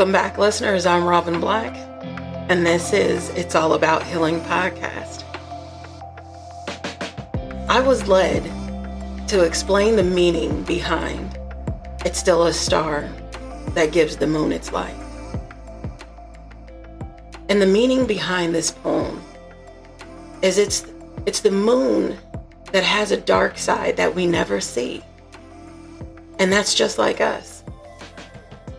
Welcome back, listeners. I'm Robin Black, and this is It's All About Healing podcast. I was led to explain the meaning behind It's Still a Star that gives the moon its light. And the meaning behind this poem is it's it's the moon that has a dark side that we never see. And that's just like us.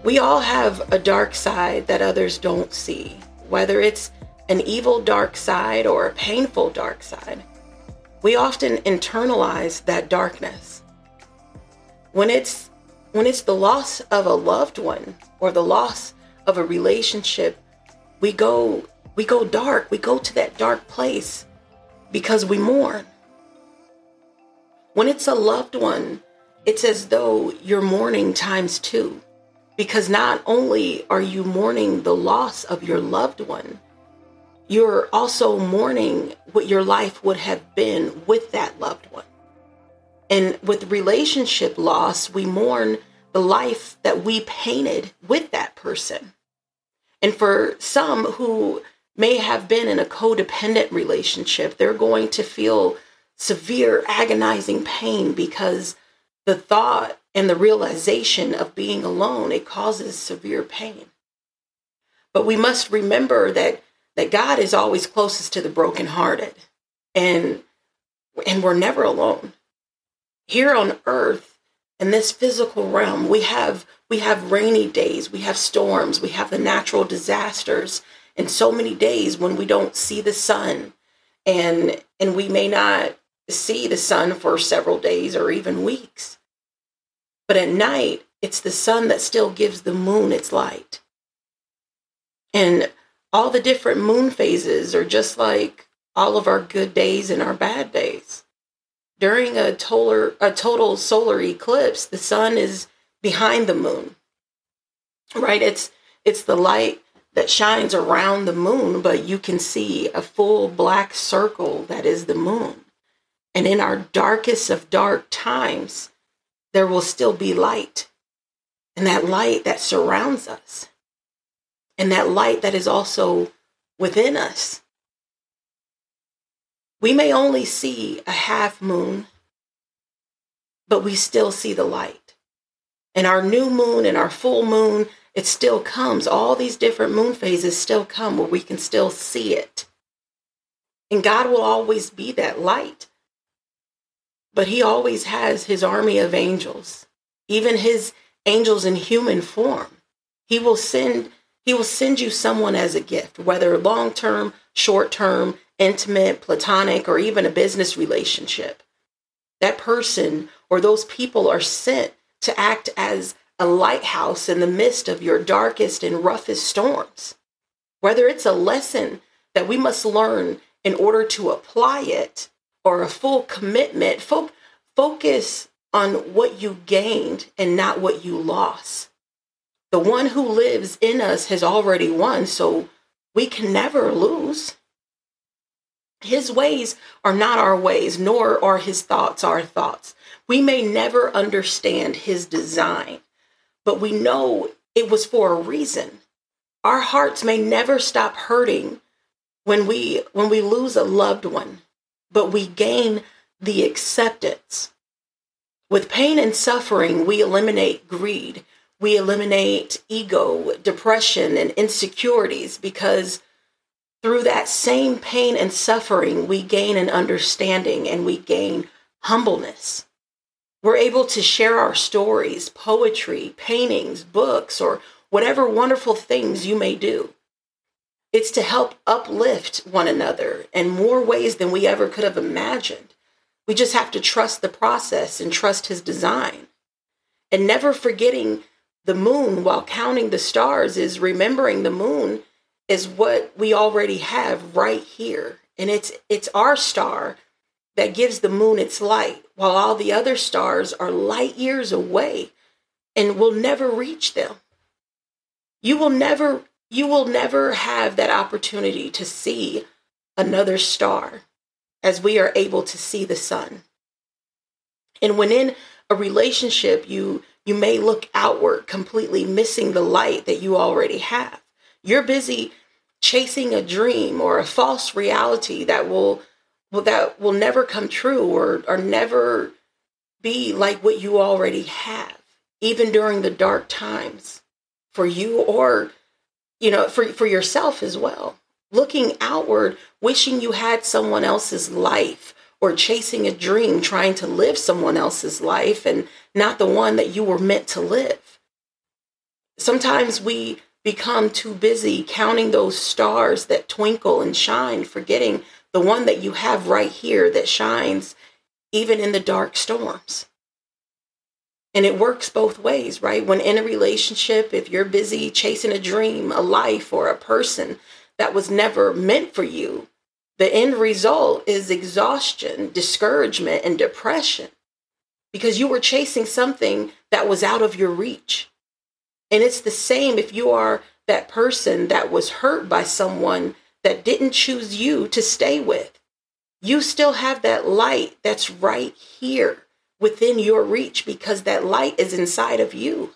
We all have a dark side that others don't see, whether it's an evil dark side or a painful dark side. We often internalize that darkness. When it's when it's the loss of a loved one or the loss of a relationship, we go we go dark. We go to that dark place because we mourn. When it's a loved one, it's as though you're mourning times two because not only are you mourning the loss of your loved one, you're also mourning what your life would have been with that loved one. And with relationship loss, we mourn the life that we painted with that person. And for some who may have been in a codependent relationship, they're going to feel severe, agonizing pain because the thought and the realization of being alone it causes severe pain. But we must remember that that God is always closest to the brokenhearted, and and we're never alone. Here on earth, in this physical realm, we have we have rainy days, we have storms, we have the natural disasters, and so many days when we don't see the sun, and and we may not see the sun for several days or even weeks. But at night, it's the sun that still gives the moon its light. And all the different moon phases are just like all of our good days and our bad days. During a total, a total solar eclipse, the sun is behind the moon. Right? It's it's the light that shines around the moon, but you can see a full black circle that is the moon. And in our darkest of dark times, there will still be light. And that light that surrounds us. And that light that is also within us. We may only see a half moon, but we still see the light. And our new moon and our full moon, it still comes. All these different moon phases still come where we can still see it. And God will always be that light but he always has his army of angels, even his angels in human form. He will send he will send you someone as a gift, whether long term, short term, intimate, platonic, or even a business relationship. That person or those people are sent to act as a lighthouse in the midst of your darkest and roughest storms. Whether it's a lesson that we must learn in order to apply it or a full commitment. Fo- focus on what you gained and not what you lost. The one who lives in us has already won, so we can never lose. His ways are not our ways, nor are his thoughts our thoughts. We may never understand his design, but we know it was for a reason. Our hearts may never stop hurting when we when we lose a loved one but we gain the acceptance. With pain and suffering, we eliminate greed, we eliminate ego, depression, and insecurities because through that same pain and suffering, we gain an understanding and we gain humbleness. We're able to share our stories, poetry, paintings, books, or whatever wonderful things you may do. It's to help uplift one another in more ways than we ever could have imagined. We just have to trust the process and trust his design. And never forgetting the moon while counting the stars is remembering the moon is what we already have right here. And it's it's our star that gives the moon its light, while all the other stars are light years away and will never reach them. You will never you will never have that opportunity to see another star as we are able to see the sun. And when in a relationship, you you may look outward, completely missing the light that you already have. You're busy chasing a dream or a false reality that will, that will never come true or or never be like what you already have, even during the dark times for you or you know for for yourself as well. Looking outward, wishing you had someone else's life or chasing a dream, trying to live someone else's life and not the one that you were meant to live. Sometimes we become too busy counting those stars that twinkle and shine, forgetting the one that you have right here that shines even in the dark storms. And it works both ways, right? When in a relationship, if you're busy chasing a dream, a life, or a person that was never meant for you, the end result is exhaustion, discouragement, and depression because you were chasing something that was out of your reach. And it's the same if you are that person that was hurt by someone that didn't choose you to stay with. You still have that light that's right here within your reach because that light is inside of you.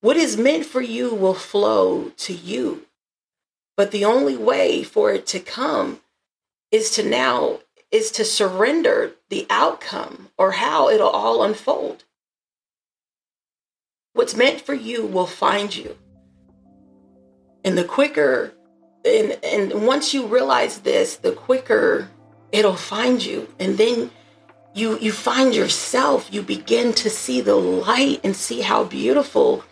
What is meant for you will flow to you. But the only way for it to come is to now is to surrender the outcome or how it'll all unfold. What's meant for you will find you. And the quicker and and once you realize this, the quicker it'll find you. And then you you find yourself, you begin to see the light and see how beautiful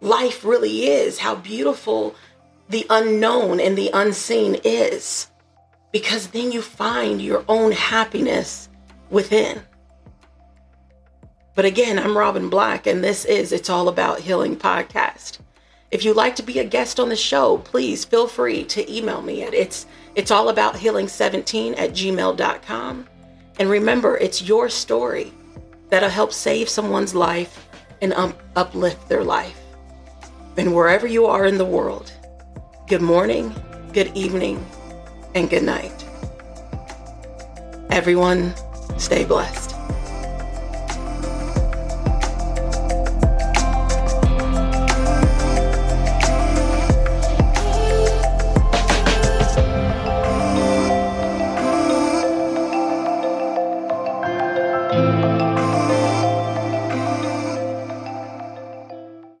life really is, how beautiful the unknown and the unseen is. Because then you find your own happiness within. But again, I'm Robin Black, and this is It's All About Healing podcast. If you'd like to be a guest on the show, please feel free to email me at it's it's all about healing 17 at gmail.com. And remember, it's your story that'll help save someone's life and um, uplift their life. And wherever you are in the world, good morning, good evening, and good night. Everyone, stay blessed.